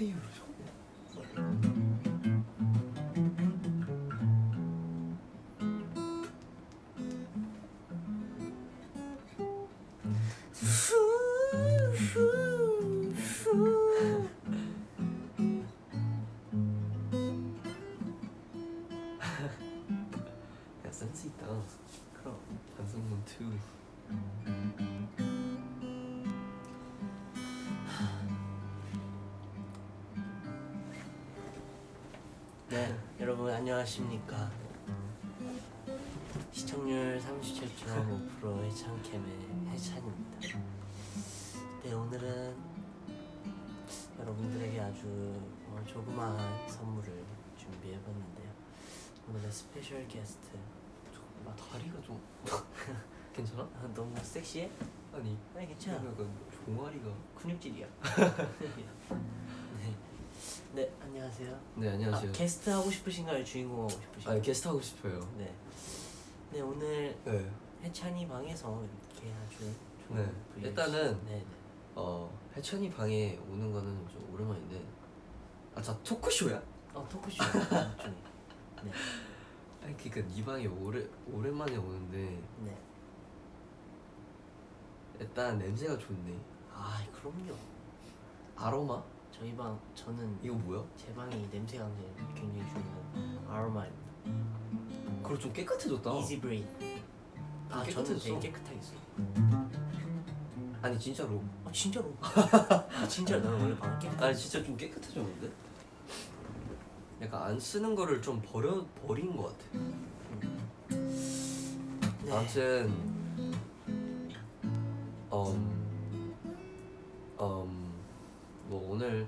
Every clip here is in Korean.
1대1로 안녕하십니까. 시청률 37.5%의 창캠의 해찬입니다. 네 오늘은 여러분들에게 아주 어, 조그마한 선물을 준비해봤는데요. 오늘의 special 게스트. 나 다리가 좀 괜찮아? 아, 너무 섹시해? 아니 아니 괜찮아. 약간 종아리가 근육질이야 네. 네 안녕하세요 네 안녕하세요 아, 게스트 하고 싶으신가요? 주인공 하고 싶으신가요? 아 게스트 하고 싶어요 네. 네 오늘 네 해찬이 방에서 이렇게 아주 좋은 네. 일단은 네, 네. 어, 해천이 방에 오는 거는 좀 오랜만인데 아자 토크쇼야? 어 토크쇼 일종의. 네. 아니 그니까 네 방에 오래, 오랜만에 오는데 네. 일단 냄새가 좋네 아 그럼요. 아로마? 저희 방 저는 이거 뭐야? 제 방이 냄새가 굉장히 굉장히 중요한 아로마입니다. 그걸 좀 깨끗해졌다 이지 브레인. 아 저는 깨끗해졌어. 되게 깨끗하게 써요. 아니 진짜로 아 진짜로. 아, 진짜로 나는 원래 방 깨끗. 아니 진짜 좀 깨끗해졌는데? 약간 안 쓰는 거를 좀 버려, 버린 것 같아 네. 아무튼 음, 음, 뭐 오늘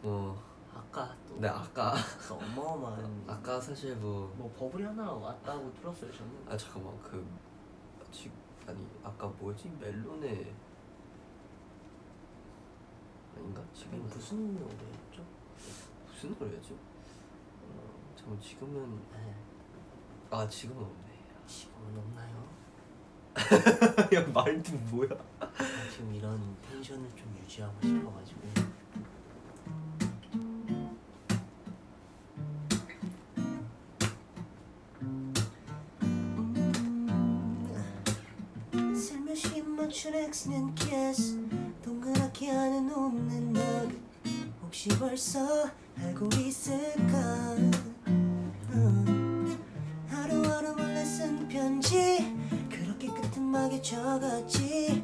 뭐 아까 또 네, 아까 그 어마어마한 아까 사실 뭐 뭐 버블이 하나 왔다고 들었어요 저는. 아 잠깐만 그 지, 아니 아까 뭐지 멜론의 아닌가 지금 무슨 노래였죠? 무슨 노래였죠? 어, 잠깐 지금은 네. 아 지금은 없네 지금은 없나요? 야 말도 뭐야? 아, 지금 이런 텐션을 좀 유지하고 싶어가지고. 살며시 멈춘 X는 kiss. 동그랗게 하는 웃는 너를 혹시 벌써 알고 있을까? 어. 하루하루 몰래 쓴 편지 끄트막에 적었지.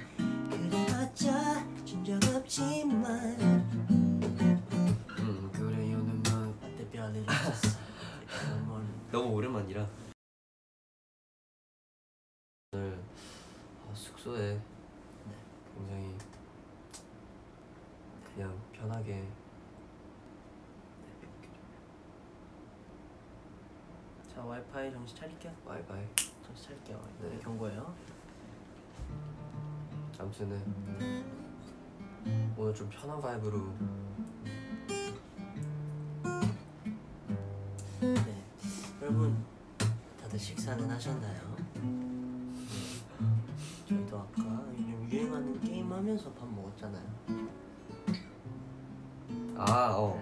그래봤자 진적 없지만. 음 그래요 눈만 어때 별일 없었어. 너무 오랜만이라. 오늘 아, 숙소에 굉장히 그냥 편하게 자 와이파이 정신 차릴게요. 와이파이. 정신 차릴게요. 네. 경고예요 아무튼은 오늘 좀 편한 바이브로 네 여러분 다들 식사는 하셨나요? 네. 저희도 아까 요즘 유행하는 게임 하면서 밥 먹었잖아요 아 어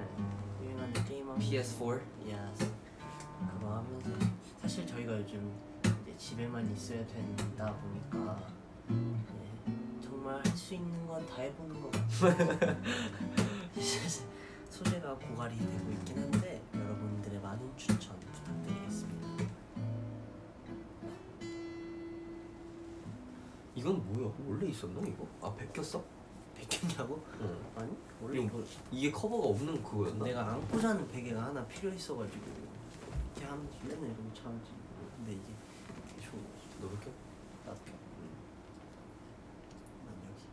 네. 유행하는 게임 하면서 PS4 Yes. 그거 하면서 사실 저희가 요즘 이제 집에만 있어야 된다 보니까 수 있는 건 다 해보는 것 같아요. 소재가 고갈이 되고 있긴 한데 여러분들의 많은 추천 부탁드리겠습니다. 이건 뭐야 원래 있었나 이거? 아 베꼈어? 베꼈냐고? 응 아니 원래 이거 이게 커버가 없는 그거였나? 내가 안고 자는 베개가 하나 필요 있어가지고 이렇게 하면 맨날 이러고 참지. 근데 이게 좋은 거지. 너 베껴? 나도 난 여기.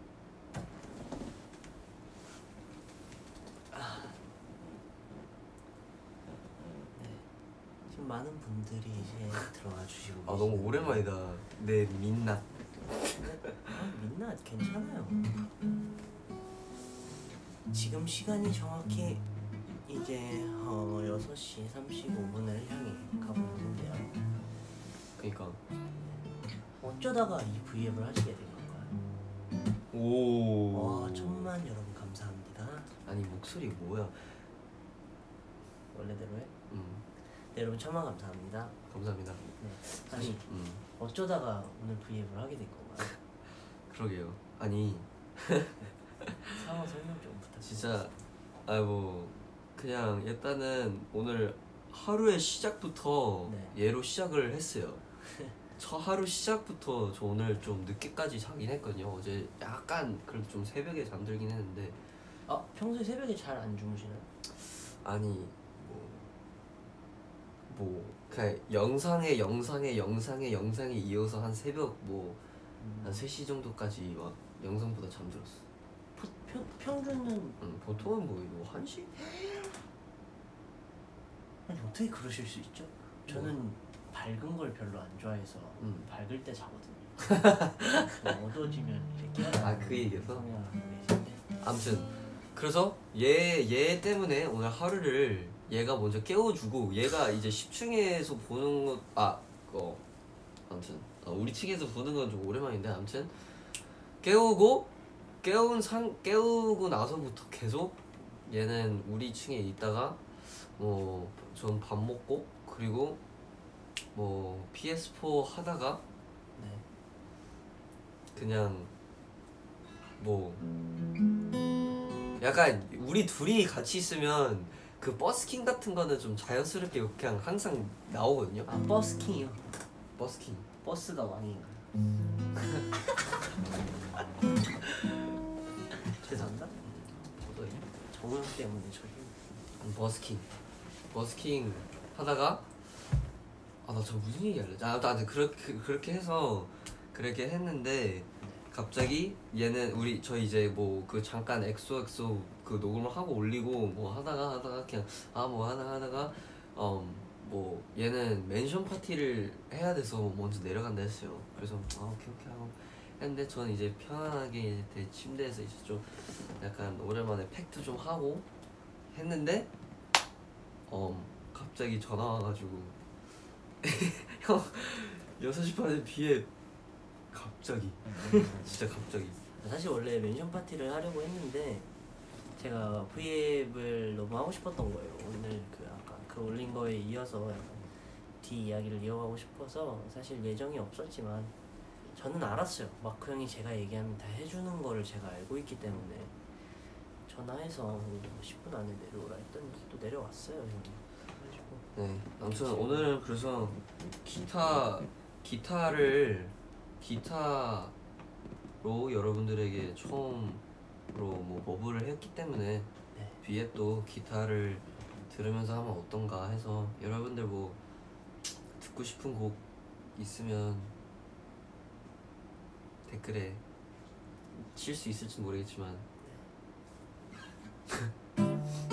네. 지금 많은 분들이 이제 들어와 주시고 아 너무 계시는데 오랜만이다 내 민낯 아, 민낯 괜찮아요. 지금 시간이 정확히 이제 어, 6시 35분을 향해 가고 있는데요. 그니까 어쩌다가 이 V앱을 하시게 된 건가요? 오 와 천만 여러분 감사합니다. 아니 목소리 뭐야? 원래대로 해. 음 네, 여러분 천만 감사합니다. 감사합니다. 네. 사실 아니 음 어쩌다가 오늘 V앱을 하게 된 건가요? 그러게요. 아니 상황 설명 좀 부탁드립니다. 진짜 아뭐 그냥 일단은 오늘 하루의 시작부터 네. 얘로 시작을 했어요. 저 하루 시작부터 저 오늘 좀 늦게까지 자긴 했거든요. 어제 약간 그래도 좀 새벽에 잠들긴 했는데 아 평소에 새벽에 잘 안 주무시나요? 아니 뭐뭐 그냥 영상에 영상에 영상에 영상에 이어서 한 새벽 뭐 한 음, 3시 정도까지 막 영상보다 잠들었어. 포, 평, 평균은 음, 보통은 뭐, 뭐 1시? 아니 어떻게 그러실 수 있죠? 저는 밝은 걸 별로 안 좋아해서 음. 밝을 때 자거든요. 뭐 어두워지면 이제 깨어나. 아, 그? 계신데. 아무튼 그래서 얘 얘 때문에 오늘 하루를 얘가 먼저 깨워주고 얘가 이제 10층에서 보는 것아 어 아무튼 어, 우리 층에서 보는 건 좀 오랜만인데 아무튼 깨우고 깨운 상 깨우고 나서부터 계속 얘는 우리 층에 있다가 뭐전밥 먹고 그리고 뭐 PS4 하다가 네. 그냥 뭐 약간 우리 둘이 같이 있으면 그 버스킹 같은 거는 좀 자연스럽게 그냥 항상 나오거든요. 아 버스킹이요. 버스킹. 버스가 왕인가? 죄송합니다. 저도 정우영 때문에 저희 음, 버스킹. 버스킹 하다가 아 나 저 무슨 얘기 하려지? 아, 나 그렇게 그렇게 해서 그렇게 했는데 갑자기 얘는 우리 저 이제 뭐 그 잠깐 엑소 엑소 그 녹음을 하고 올리고 뭐 하다가 하다가 그냥 아 뭐 하다가 하다가 어뭐 얘는 mention 파티를 해야 돼서 먼저 내려간다 했어요. 그래서 아 오케이 오케이 하고 했는데 저는 이제 편안하게 이제 제 침대에서 이제 좀 약간 오랜만에 팩도 좀 하고 했는데 어 갑자기 전화 와가지고 형 6시 반에 비에 갑자기 진짜 갑자기 사실 원래 멘션 파티를 하려고 했는데 제가 V앱을 너무 하고 싶었던 거예요. 오늘 그 아까 그 올린 거에 이어서 약간 뒤 이야기를 이어가고 싶어서 사실 예정이 없었지만 저는 알았어요. 마크 형이 제가 얘기하면 다 해주는 거를 제가 알고 있기 때문에 전화해서 10분 안에 내려오라 했더니 또 내려왔어요 형이. 그래가지고 네 아무튼 오늘은 그래서 기타 기타를 기타로 여러분들에게 처음으로 뭐 버블을 했기 때문에 네. 뒤에 또 기타를 들으면서 하면 어떤가 해서 여러분들 뭐 듣고 싶은 곡 있으면 댓글에 칠 수 있을지 모르겠지만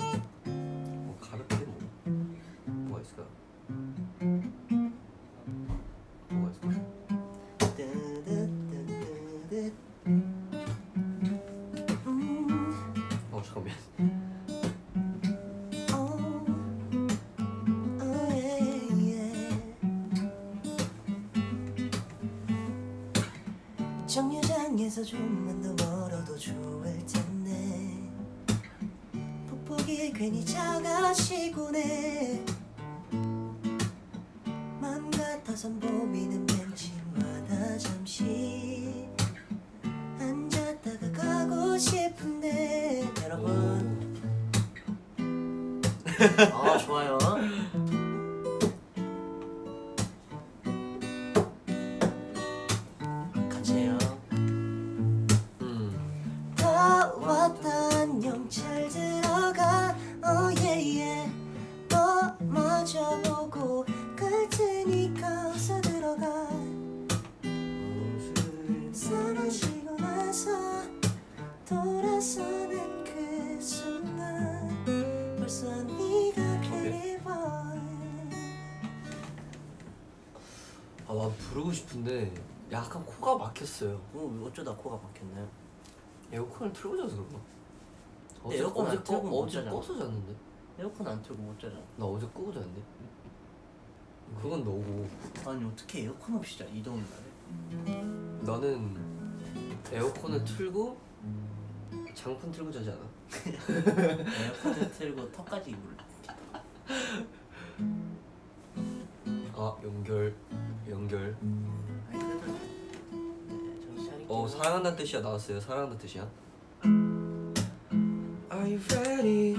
정류장에서 좀만 더 멀어도 좋을 텐데. 폭폭이 괜히 작아지 막혔어요. 어, 어쩌다 코가 막혔나요? 에어컨을 틀고 자서 그런가? 어제 에어컨 안 틀고 꺼못 어제 자잖아. 꺼서 잤는데. 에어컨 안 틀고 못 자잖아 나 어제 끄고 잤는데. 그건 너고 아니 어떻게 에어컨 없이 자이 더운 날에 나는 에어컨을 틀고 장풍 틀고 자지 않아? 에어컨 틀고 턱까지 물. 아 연결 연결 아니 어 사랑한다는 뜻이야 나왔어요. 사랑한다는 뜻이야. Are you ready?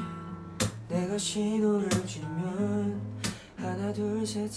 내가 신호를 주면 하나 둘셋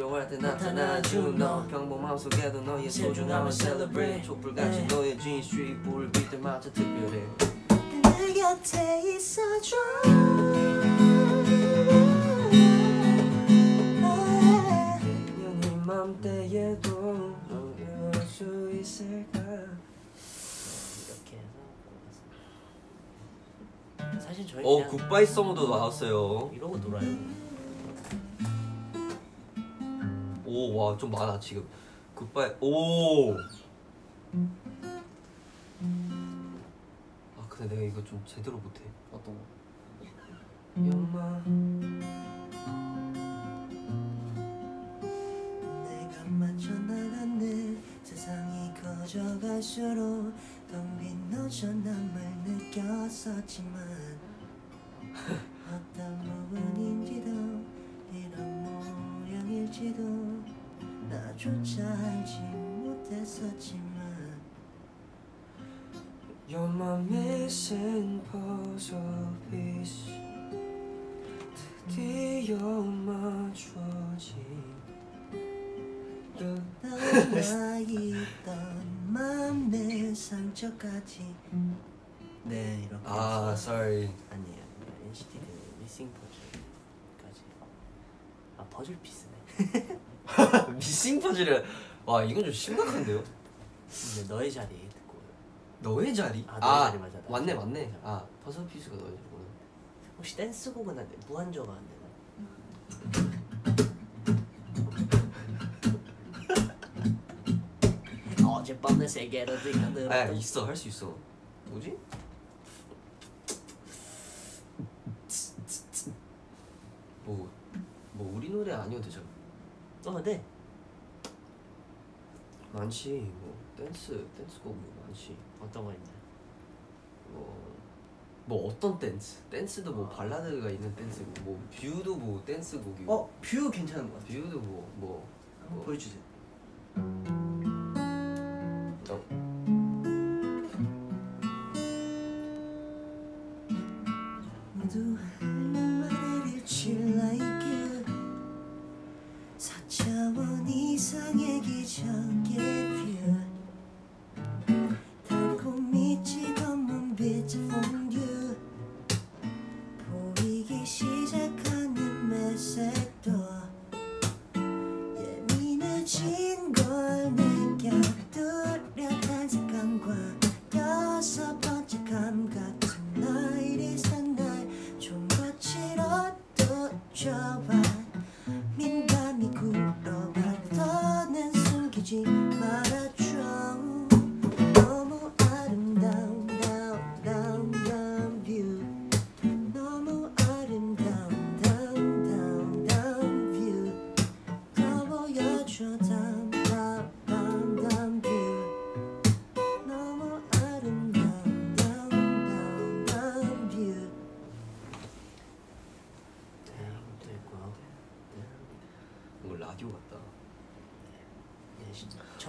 필요할 때 나타나준 너 평범함 속에도 너의 소중함을 celebrate. 촛불같이 너의 진수의 불빛들 마저 특별해. 내 곁에 있어줘. 연인 맘때에도 너를 수 있을까? 이렇게 해서 사실 저희 어 그냥 굿바이 송도 나왔어요. 이러고 놀아요. 오 와 좀 많아 지금 굿바이 오. 아 근데 내가 이거 좀 제대로 못해. 어떤 거? 연마 내가 맞춰나가는 세상이 커져갈수록 텅빈 너전함을 느꼈었지만 어떤 부분인지도 이런 모양일지도 나조차 알지 못했었지만 You're my missing puzzle piece 드디어 맞춰진 그 남아있던 맘의 상처까지 네 이렇게 아 sorry 아니에요. NCT 그 미싱 퍼즐까지. 아 퍼즐 피스네. 미싱 퍼즐을 와 이건 좀 심각한데요? 근데 너의 자리 듣고 너의 자리? 아, 너의 자리 맞아. 맞네 맞네 아 퍼즐 피스가 너의 자리구나 혹시 댄스곡은 안 돼? 무한저가 안 되나? 어젯밤 내 세계로 아 들어들었던 있어 할 수 있어 뭐지? 뭐, 뭐 우리 노래 아니어도 되잖아 어, 네. 많지 뭐 댄스 댄스곡 뭐 많지 어떤 거 있나요? 뭐, 뭐 어떤 댄스 댄스도 뭐 발라드가 있는 댄스곡 뭐 View도 뭐 댄스곡이고 어, View 괜찮은 것 같아요. View도 뭐뭐 한번 보여주세요.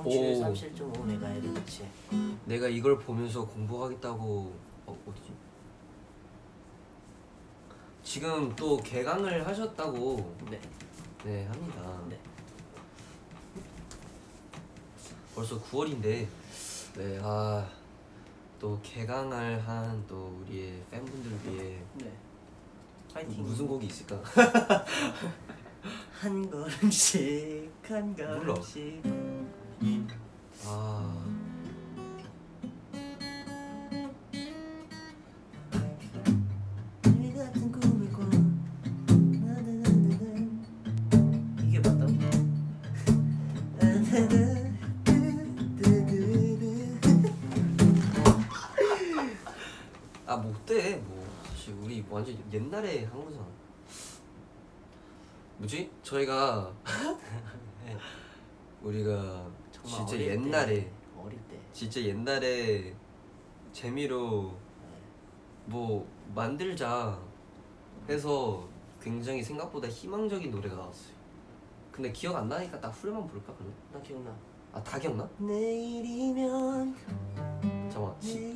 청취율 오. 37.5 메가헤르츠. 내가 이걸 보면서 공부하겠다고 어 어디지? 지금 또 개강을 하셨다고 네. 네 합니다. 네. 벌써 9월인데 네아또 개강을 한 또 우리의 팬분들 위해 네. 파이팅. 무슨 곡이 있을까? 한 걸음씩 한 몰라. 걸음씩. 아. 이게 맞다고? 아 못돼 뭐 사실 우리 완전 옛날에 한 거잖아 뭐지 저희가 네. 우리가 정말 진짜 어릴 옛날에. 때, 어릴 때. 진짜 옛날에 재미로 네. 뭐 만들자 해서 굉장히 생각보다 희망적인 노래가 나왔어요. 근데 기억 안 나니까 딱 후렴만 부를까 그러면? 나 기억나. 아다 기억나? 내일이면 잠깐만. 시-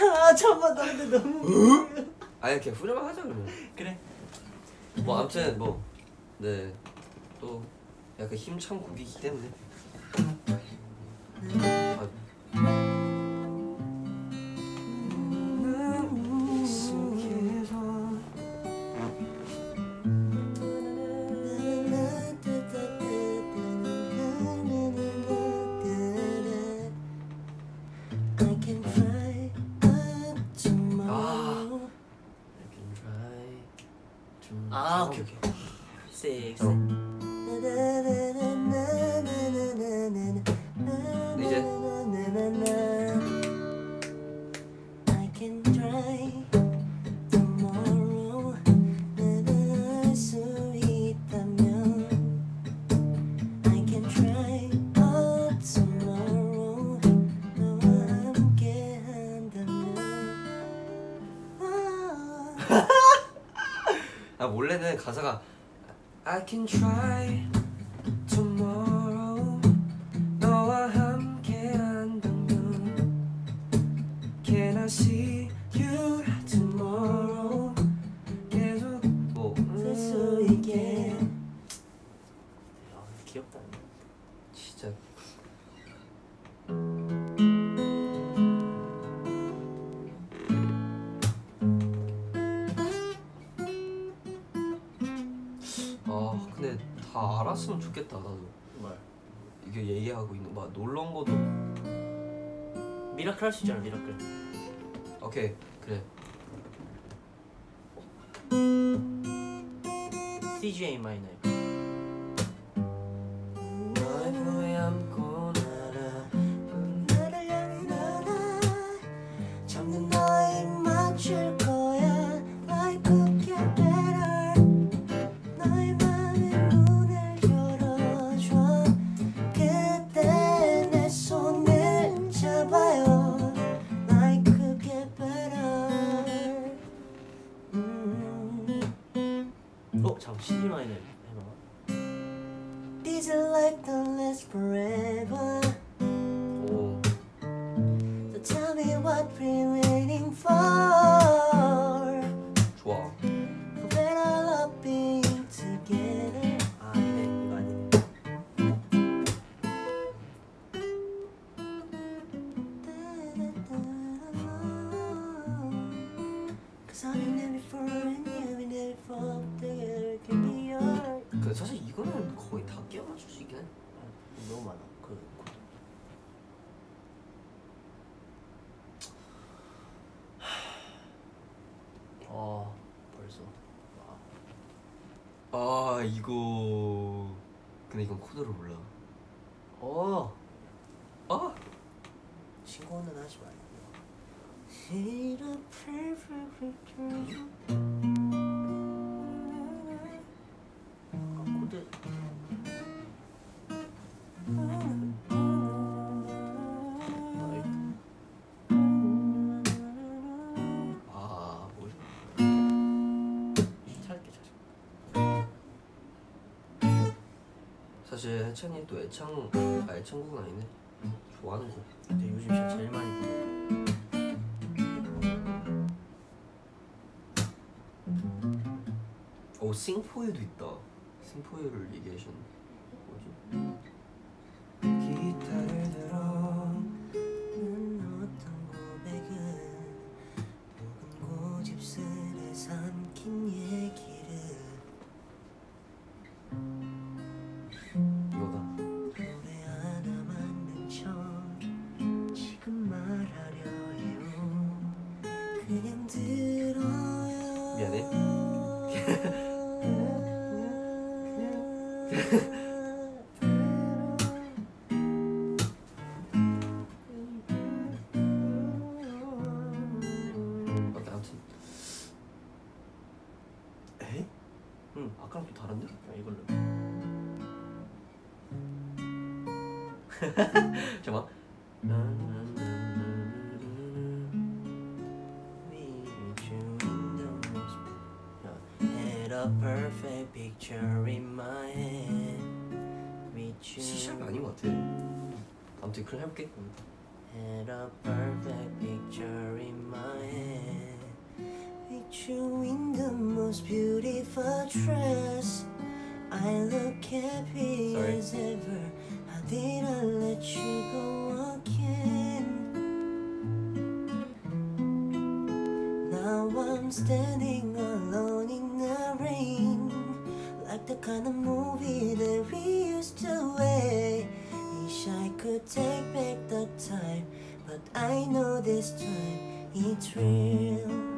아 잠깐만 나 근데 너무 아니 그냥 후렴만 하자 그러면. 그래. 뭐 아무튼 뭐네또 약간 힘찬 곡이기 때문에 아, 가사가 I can try 미라클 할 수 있잖아 미라클. 오케이 그래 CGA 마이너. 사실 해찬이 또 애창 아 애창곡은 아니네 좋아하는 곡. 근데 요즘 진짜 제일 많이 부르는 오 싱포유도 있다. 싱포유를 얘기하셨네. 함께 Had a perfect picture in my head. With you in the most beautiful dress. I look happy Sorry. as ever. How did I let you go again? Now I'm standing alone in the rain. Like the kind of movie that we used to watch could take back the time But I know this time it's real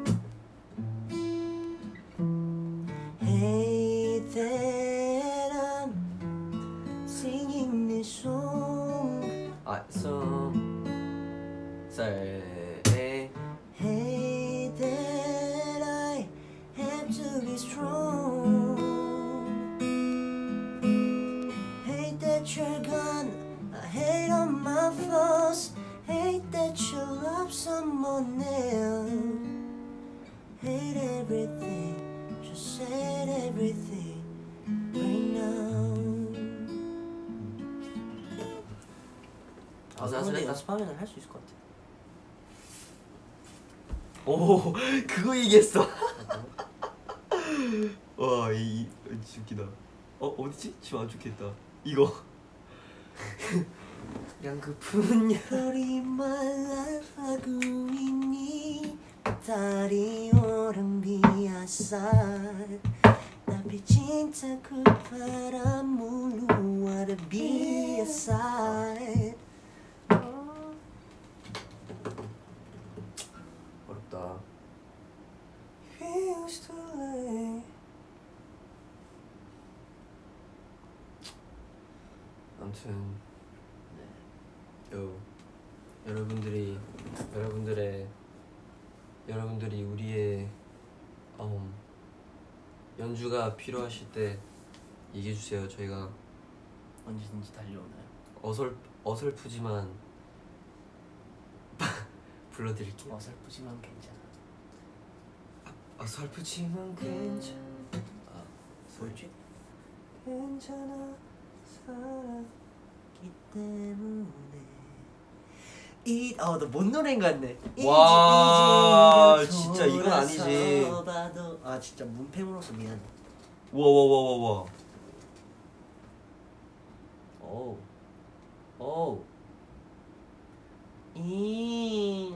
얘기했어. 와, 이, 이 웃기다. 어 어디지? 지금 안 좋겠다. 이거. 양급은 야. 우리 말라하고 있니 다리 오랑 비아살 나비 진짜 그 바람 물루와를 비아살 어렵다. Feels too late 아무튼 요 여러분들이 여러분들의 여러분들이 우리의 음, 연주가 필요하실 때 얘기해 주세요. 저희가 언제든지 달려오나요? 어설 어설프지만 불러드릴게요. 어설프지만 괜찮아. 어설프지만 괜찮. 아, 뭐지? 괜찮아 살았기 때문에 이, 어, 너뭔 노래인 것 같네. 와, 이제 진짜 이건 아니지. 돌아서봐도- 아, 진짜 문팽으로서 미안해. 와와와와와. 오. 오. 이.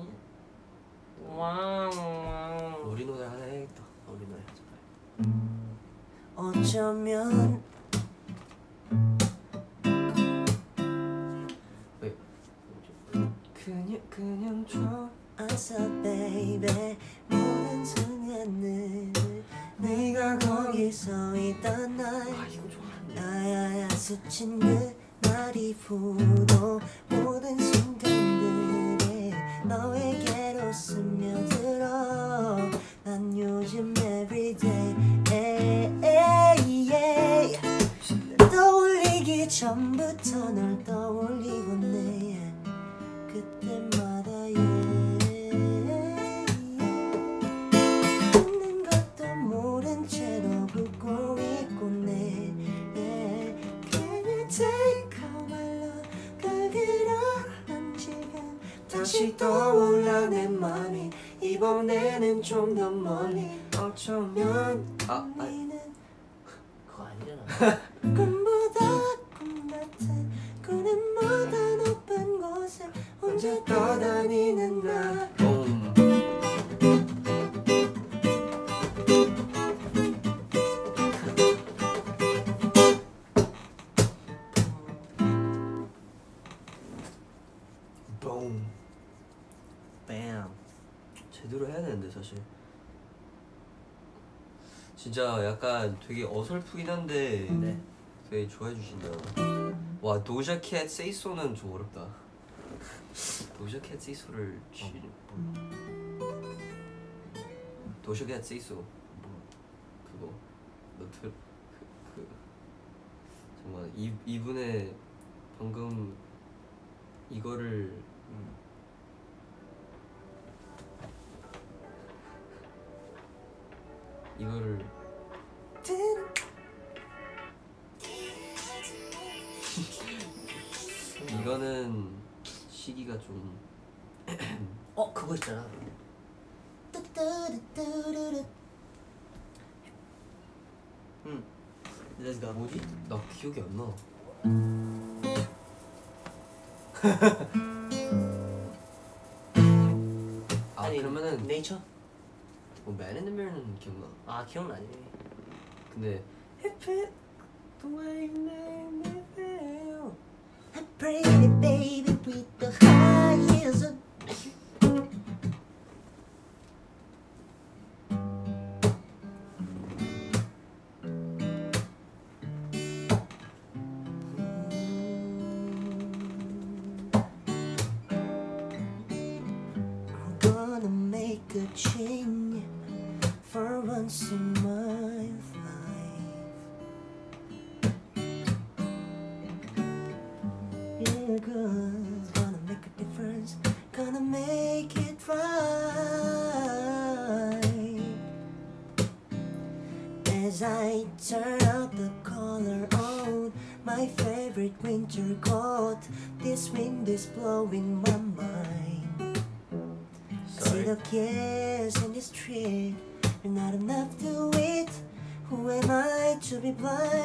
Wow. Wow. 우리 노래 하나 어쩌면 왜? 그냥 그냥 좋았어, baby. 모든 순간을 네가 거기 서 있던 날. 아. 야야야 스친 그 날 이후로 모든 순간들에 너에게로 스며들어 난 요즘 everyday 떠올리기 전부터 널 떠올리고 내 그때마다 yeah. 있는 것도 모른 채로 붓고 있고 내. Can you take all my love get out 다시 떠올라 내 맘이 이번에는 좀 더 멀 되게 어설프긴 한데 네. 되게 좋아해 주신다. 와 도자 캣 세이소는 좀 어렵다. 도자 캣 세이소를 쥐. 도자 캣 세이소. 그거 너트 그, 그 정말 이 이분의 방금 이거를 이거를 이거는 시기가 좀 어 그거 있잖아. 뚜뚜루뚜루루. 응. Let's go. 뭐지? 나 기억이 안 나. 아 아니, 그러면은 네이처? 뭐 Man in the Mirror는 기억나. 아 기억나지. 근데 Pretty baby with the high turn out the color on my favorite winter coat, this wind is blowing my mind. See the kids in the street, they're not enough to eat. Who am I to be blind,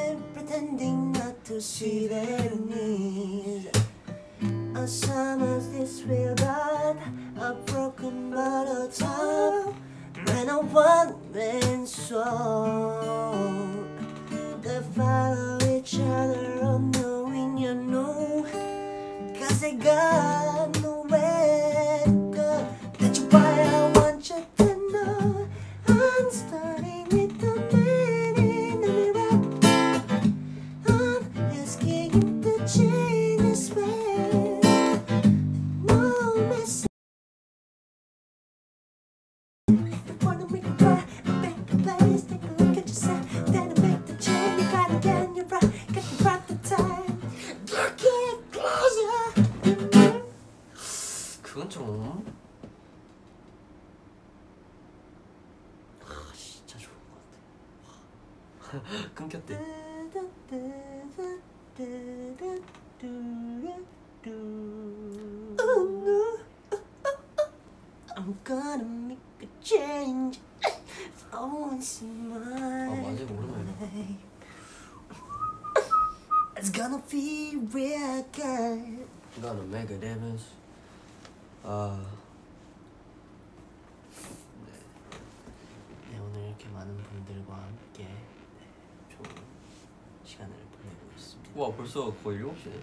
와 벌써 거의 7시네.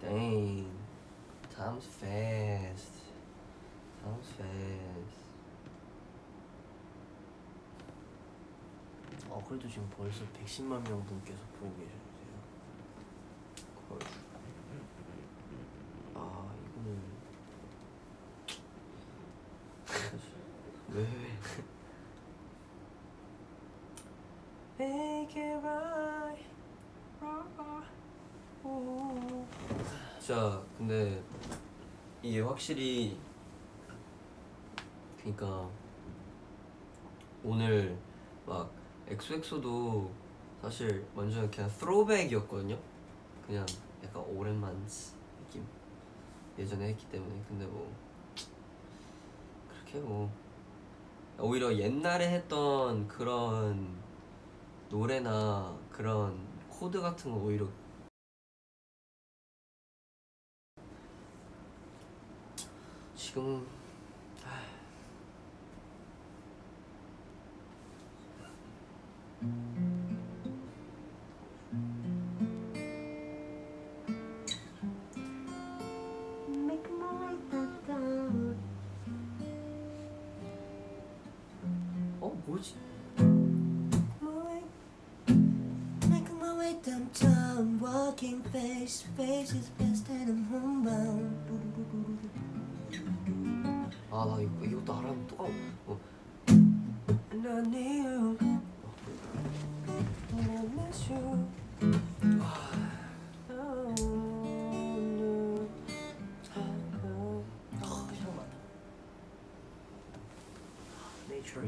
Dang. Time's fast. Time's fast. 어 그래도 지금 벌써 110만 명 분께서 보고 계셔주세요. 헐. 아 이거는 왜? Make it right. 진짜 근데 이게 확실히 그러니까 오늘 막 엑소엑소도 사실 완전 그냥 스로백이었거든요. 그냥 약간 오랜만 느낌. 예전에 했기 때문에 근데 뭐 그렇게 뭐 오히려 옛날에 했던 그런 노래나 그런 코드 같은 거 오히려 지금 어 뭐지? my way Making my way downtown Walking face to face is best and I'm homebound 아 나 이거 이것도 알았는데 또 까먹 어. And I need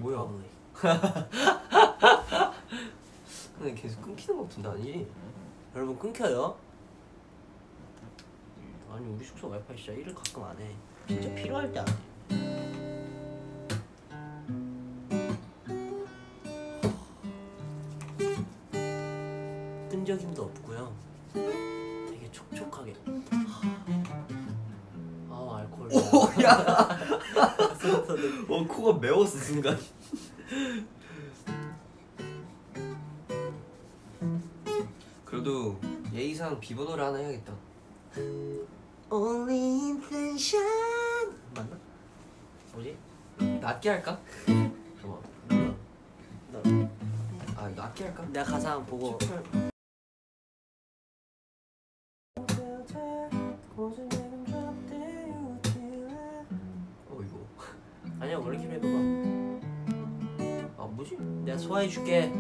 뭐야? Republic. 근데 계속 끊기는 것 같은데 아니지? 여러분 끊겨요? 아니 우리 숙소 와이파이 진짜 일을 가끔 안 해. 진짜 필요할 때 안 해. 어 코가 매웠어 순간 그래도 예의상 비번 노래 하나 해야겠다 Only intention 맞나? 뭐지? 낮게 할까? 잠깐만. 나, 아 낮게 할까? 내가 가사 보고 내가 소화해줄게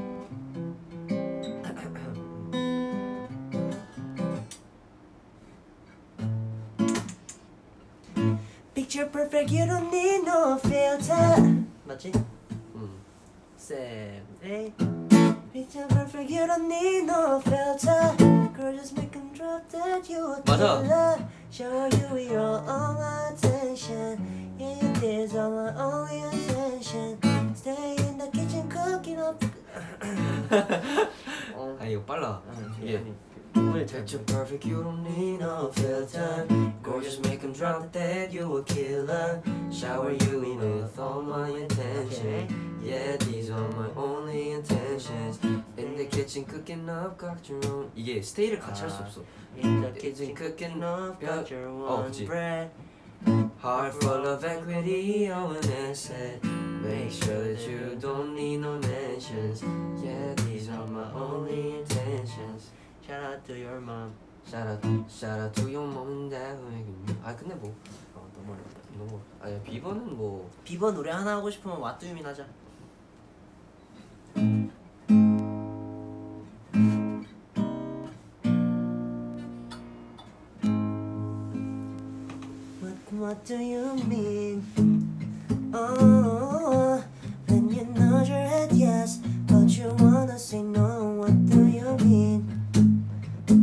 Picture perfect, you don't need no filter 맞지? 응 쌤 에이 Picture perfect, you don't need no filter Girl, just make 'em drop that you a 맞아. killer Show you your all attention Yeah, you did all my only 어. 아 이거 빨라 아, 이게 아니, 오늘 잘 Picture perfect, you don't need no filter Gorgeous, make 'em drop dead, you a killer Shower you in with all my intentions Yeah, these are my only intentions In the kitchen cooking up 각종 이게 스테이를 같이 할 수 없어 In the kitchen kitchen cooking cooking up 야, got your 어, one 그치. bread Heart full of equity, oh and said Make sure that you don't need no mentions Yeah, these are my only intentions Shout out to your mom Shout out, shout out to your mom and dad who make me- 아 근데 뭐 어 너무 어렵다 너무 아니 비번은 뭐 비번 노래 하나 하고 싶으면 왓두유민 하자 What, do you mean? Uh, oh, when you nod your head yes, but you wanna say no. What do you mean?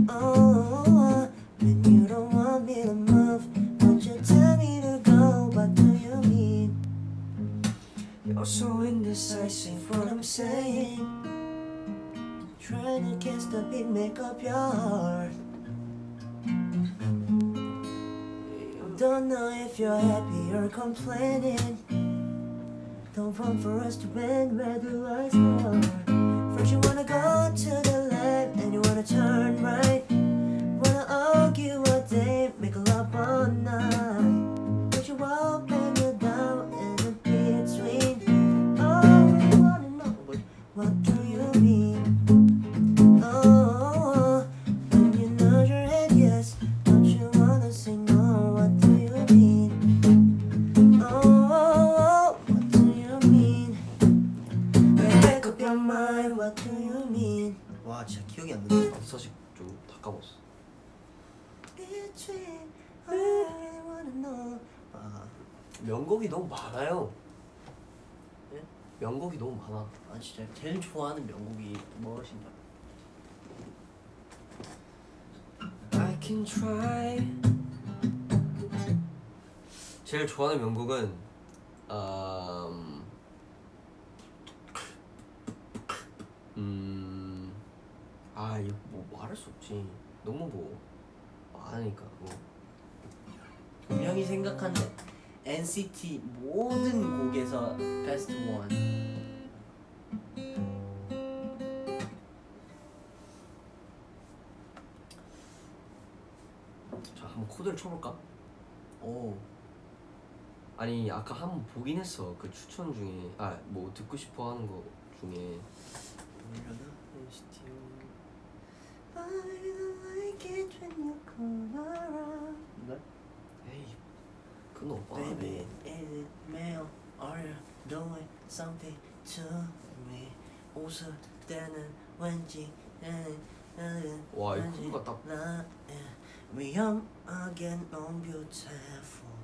Uh, oh, when you don't want me to move, but you tell me to go. What do you mean? You're so indecisive. What I'm saying, trying to guess the beat, make up your heart. Don't know if you're happy or complaining. Don't want for us to win, where the I are. First you wanna go to the left and you wanna turn right. Wanna argue all day, make a love all night. But you up 명곡이 너무 많아요 예? 명곡이 너무 많아 아 진짜 제일 좋아하는 명곡이 무엇인가 I can try 제일 좋아하는 명곡은 음, 음, 아 이거 뭐 말할 수 없지. 너무 뭐 많으니까 뭐. 분명히 생각하는 NCT 모든 곡에서 베스트 원. 자 한번 코드를 쳐볼까? 오. 아니 아까 한 번 보긴 했어 그 추천 중에 아 뭐 듣고 싶어 하는 거 중에 뭐려나 NCT. I don't like it when you come around 네? 에이 그건 오빠 Baby, is it male? Are you doing something to me? 웃을 때는 왠지 나는 나는 와, 이거 왠지 그거 딱- 나의 위험하게 넌 beautiful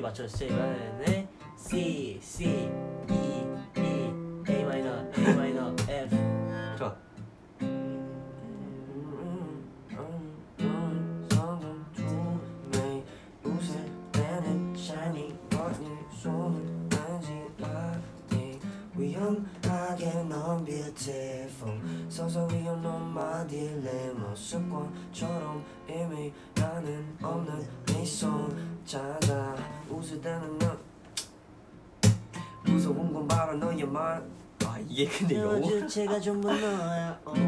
맞췄어요. 이번에 C C 근데 영어 주체가 전부 너야 oh.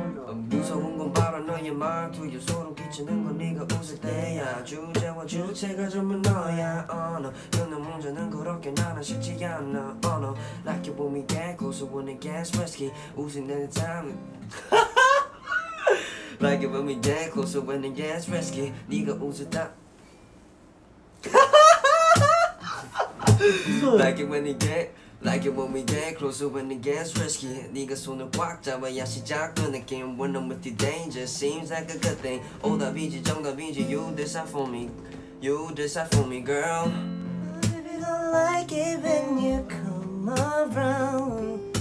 무서운 건 바로 너의 말투에 소름 끼치는 건 네가 웃을 때야 주제와 주체가 전부 너야 oh 너는 문제는 그렇게 나는 싫지 않아 oh no Like you want me get closer when it gets risky 웃을 때는 time Like you want me get closer when it gets risky 네가 웃을 때 Like it when it get Like it when we get closer when it gets risky 네가 손을 꽉 잡아야 시작 그 느낌 When I'm with you danger seems like a good thing 오답이지 정답이지 You decide for me You decide for me girl If you don't like it when you come around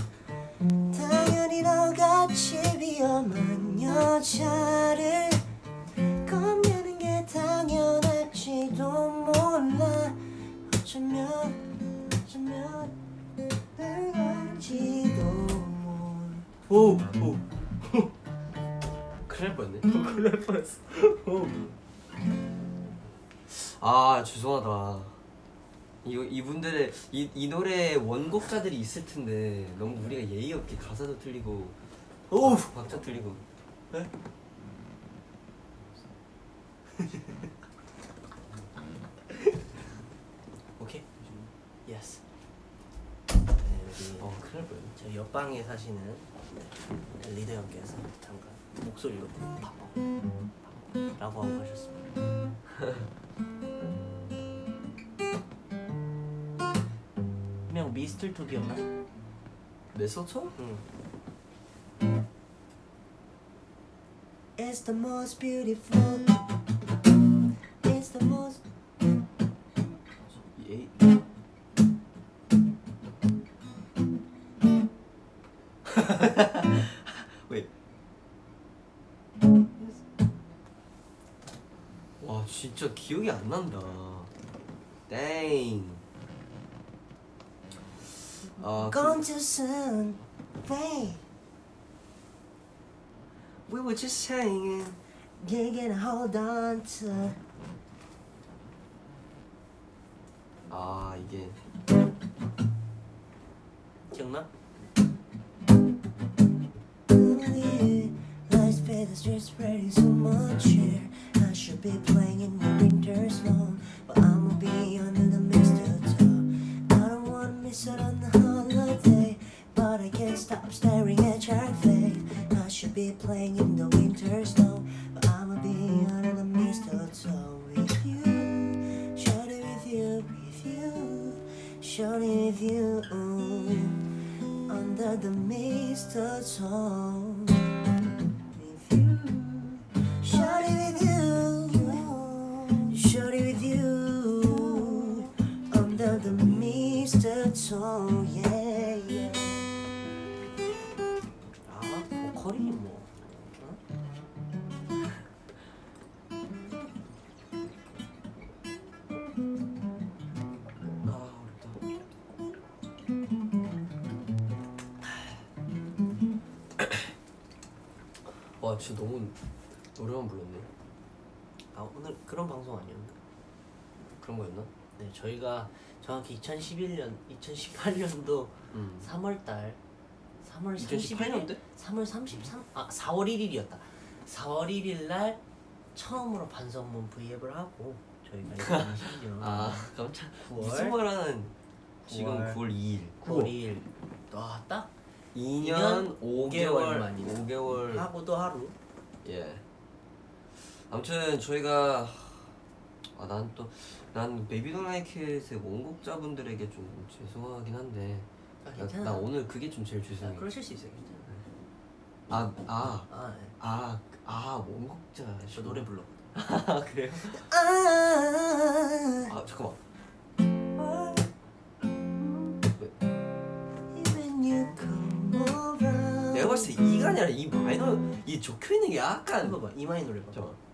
당연히 너같이 위험한 여자를 건네는 게 당연할지도 몰라 어쩌면 어쩌면 몰라 오! 오! 큰일 날 뻔했네 큰일 날 뻔했어 오. 아 죄송하다 이거 이분들의 이, 이 노래 원곡자들이 있을 텐데 너무 우리가 예의 없게 가사도 틀리고 오! 박자 틀리고 네? 오케이? Yes 네, 여기 어 큰일 날 뻔했네 저 옆방에 사시는 네, 리더 형께서 잠깐 목소리로 바빠 라고 하고 가셨습니다. 명 기억나? 메소초? 응. It's the most beautiful. It's the most 기억이 안 난다. 땡. 아, 그, gone too soon babe we were just saying. You can hold on to 아 이게 기억나? Lights fade, the streets spreading so much here. Should be playing in the winter snow, but I'ma be under the mistletoe. I don't wanna miss out on the holiday, but I can't stop staring at your face. I should be playing in the winter snow, but I'ma be under the mistletoe with you. Shorty with you, with you, shorty with you. Under the mistletoe So yeah yeah 아 보컬이 뭐 어? 아와 진짜 너무 노래만 불렀네 아 오늘 그런 방송 아니었나? 그런 거였나? 네 저희가 정확히 2011년 2018년도 음 3월달 3월 2018 30일 년대? 3월 33, 아 4월 1일이었다. 4월 1일 날 처음으로 반성문 V앱을 하고 저희가 2020년 아 깜짝 9월 무슨 말 하는 지금 9월 9월 2일 9월 2일 와딱 2년 5개월 5개월 만이다. 5개월 하고도 하루 예. 아무튼 저희가 아 난 또 난 베이비 도나이켓의 원곡자분들에게 좀 죄송하긴 한데 아 나, 괜찮아. 나 오늘 그게 좀 제일 아, 죄송해. 그러실 수 있어요. 괜찮아. 아 아아 아, 네. 아, 아, 원곡자. 저 노래 불러. 아 그래요? 아, 아 잠깐만. Even you come around 내가 봤을 때 이가 아니라 이 마이너 이 적혀 있는 게 약간 해봐봐. 이마이 노래 봐봐. 잠깐만.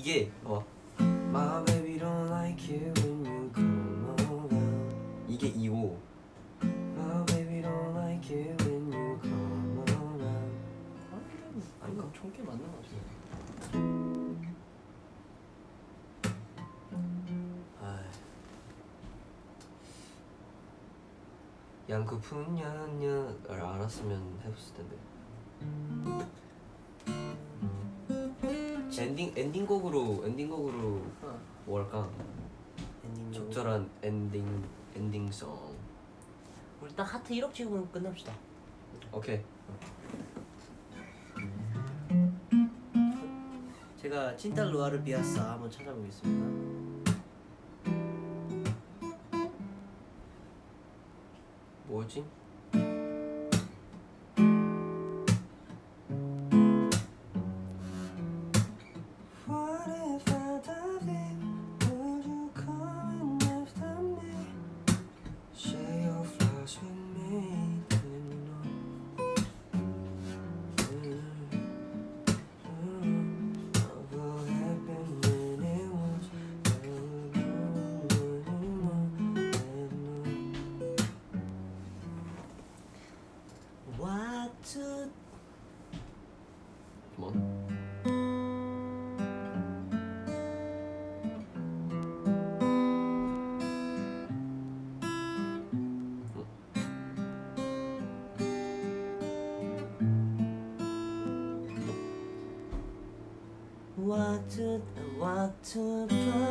이게 봐봐. My baby don't like you when you come around. 이게 2호. My baby don't like you when you come around. 아, 이거 총기 맞는 거. 아이. 양코푼 년년을 알았으면 해봤을 텐데. 엔딩 엔딩곡으로 엔딩곡으로 어. 뭐 할까? 엔딩 적절한 엔딩 엔딩송. 딱 하트 1억 찍으면 끝납시다. 오케이. 제가 찐탈 루아르 비아사 한번 찾아보겠습니다. 뭐지? to, I want to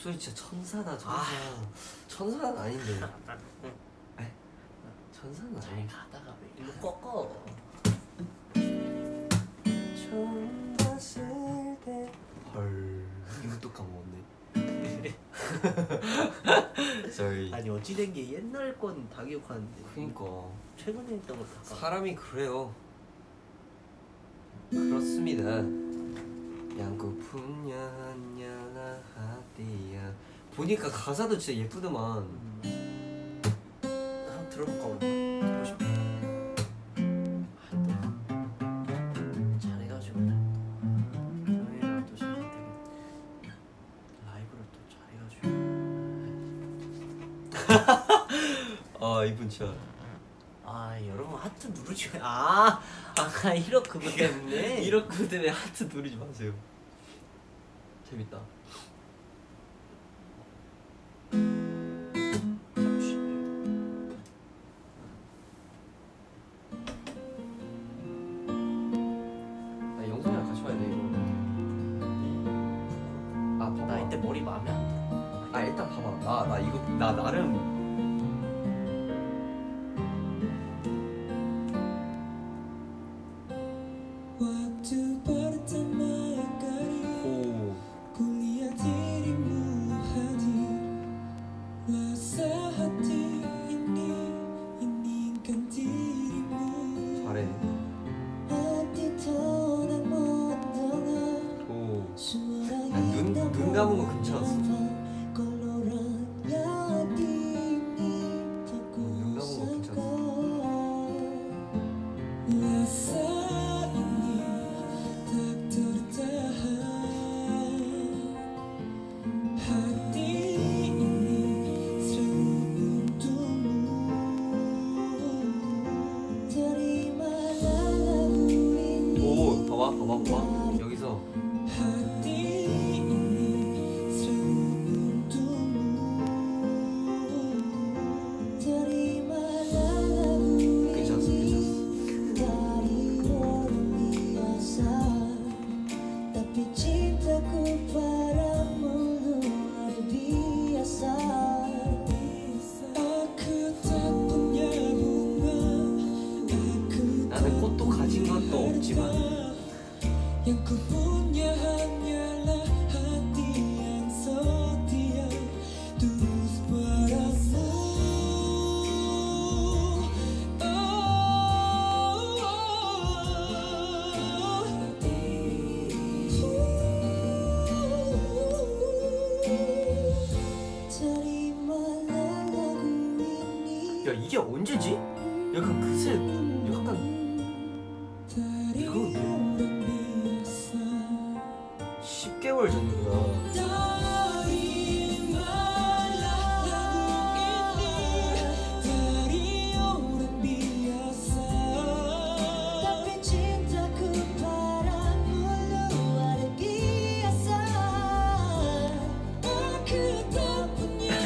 목소리 진짜 천사다 천사. 천사는 아닌데. 에? 천사는 잘 아니 가다가 왜 일로 꺾어? 처음 봤을 때 헐. 이것도 까먹었네. sorry 아니 어찌 된 게 옛날 건 다 기억하는데. 그니까. 최근에 했던 거다. 사람이 그래요. 그렇습니다. 양고풍 년년아 하 디야 보니까 가사도 진짜 예쁘더만. 한번 들어볼까 오늘 듣고 싶어 아, 또 잘해가지고 형이랑 또 진짜 되게 라이브를 또 잘해가지고 아 이분 진짜. 아 여러분 하트 누르지 아, 아 이러 그거 때문에 이렇게 때문에 하트 누르지 마세요. 재밌다.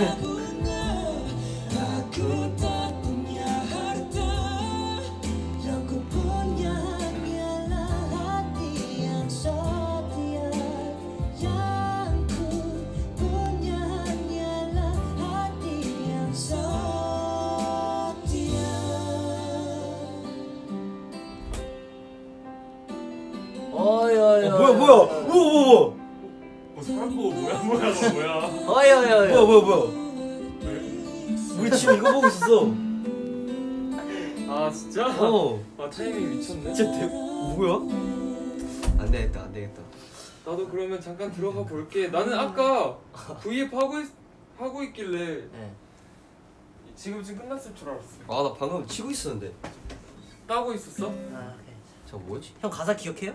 Obrigada. 나도 그러면 잠깐 들어가 볼게 나는 아까 V앱 하고 있, 하고 있길래 네. 지금 지금 끝났을 줄 알았어 아 나 방금 치고 있었는데. 따고 있었어? 아, 오케이. 저 뭐지? 형 가사 기억해요?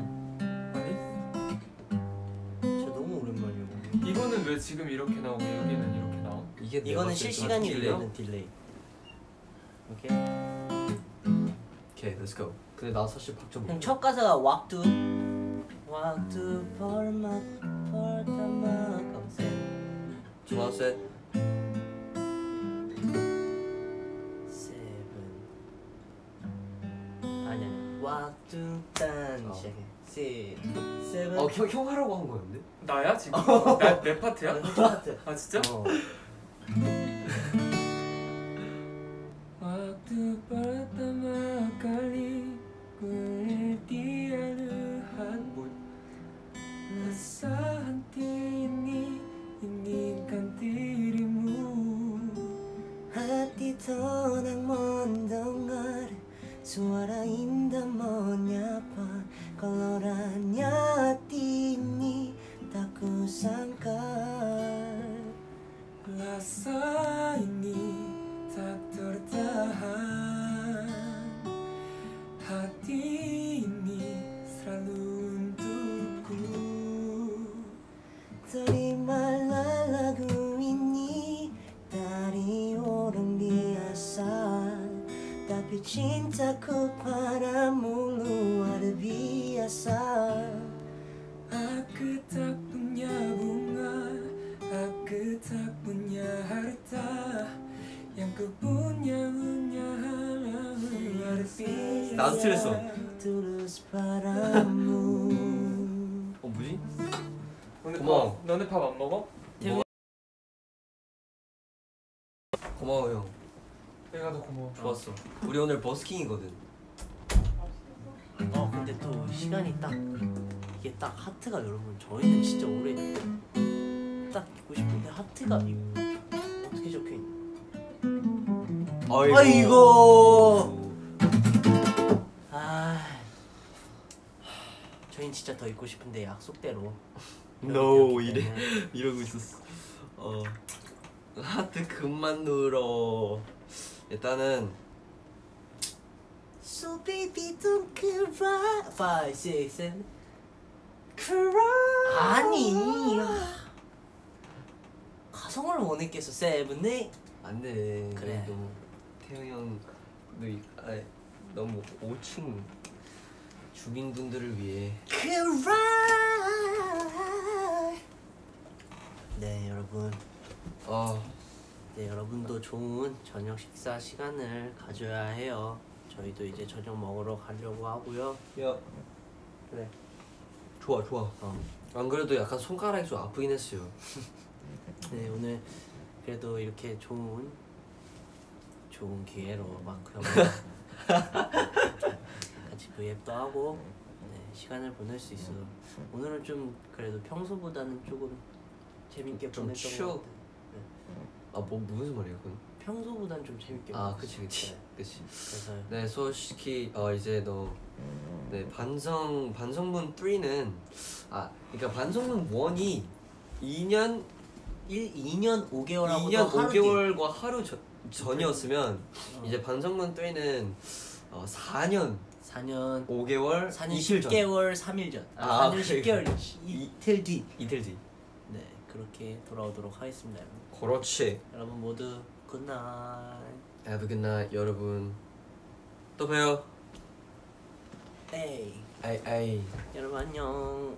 아니 저 너무 오랜만이에요 이거는 왜 지금 이렇게 나오고 여기는 이렇게 나와? 이게 내가 이거는 봤을 때 실시간이? 이거는 delay 오케이 오케이 let's go. 근데 나 사실 박자 몰라. 형첫 가사가 왁두 왁두 벌맛 벌타마 감세 중앙세 세븐 아니 아니 왁두 딴 어. 시작해 시 세븐 어형 형 하라고 한 거였는데? 나야 지금? 나, 내 파트야? 형 파트 아 진짜? 어. Waktu pertama kali 나도 틀렸어. 어 뭐지? 너네 고마워. 밥, 너네 밥 안 먹어? 고마워 형. 내가 더 고마워 좋았어. 우리 오늘 버스킹이거든. 어 근데 또 시간이 딱 이게 딱 하트가 여러분 저희는 진짜 오래 딱 입고 싶은데 하트가 어떻게 적혀 있냐 아이고. 더 입고 싶은데 약속대로. No 이래. 이러고 있었어. 어. 하트 그만 눌러. 일단은 So baby don't cry. 5, 6, 7 Cry. 아니. 가성을 못 느꼈어. 세븐 네 안돼. 그래. 너무 태영 형도 이- 아, 너무 5층 주민 분들을 위해 네 여러분 아네 여러분도 좋은 저녁 식사 시간을 가져야 해요 저희도 이제 저녁 먹으러 가려고 하고요 야. 그래 좋아 좋아. 어. 안 그래도 약간 손가락이 좀 아프긴 했어요. 네 오늘 그래도 이렇게 좋은 좋은 기회로 마크 형 V앱도 하고 네, 시간을 보낼 수 있어서 오늘은 좀 그래도 평소보다는 조금 재밌게 좀 보냈던 추억. 것 같아요 아 뭐 무슨 말이야 그건? 평소보다는 좀 재밌게 아 보냈어요. 그치 그치 네, 그치. 그래서 네 솔직히 어 이제 너네 반성 반성문 3는 아 그러니까 반성문 1이 2년 1, 2년 5개월하고 2년 5개월과 하루 전, 전이었으면 어. 이제 반성문 3는 어 4년 4년 5개월 4년 이틀 전 10개월 3일 전 아, 아, 4년 그래. 10개월 이틀 뒤 이틀 뒤 네, 그렇게 돌아오도록 하겠습니다. 여러분. 그렇지 여러분 모두 good night. Have a good night 여러분 또 봬요 에이. 아이 아이 여러분 안녕.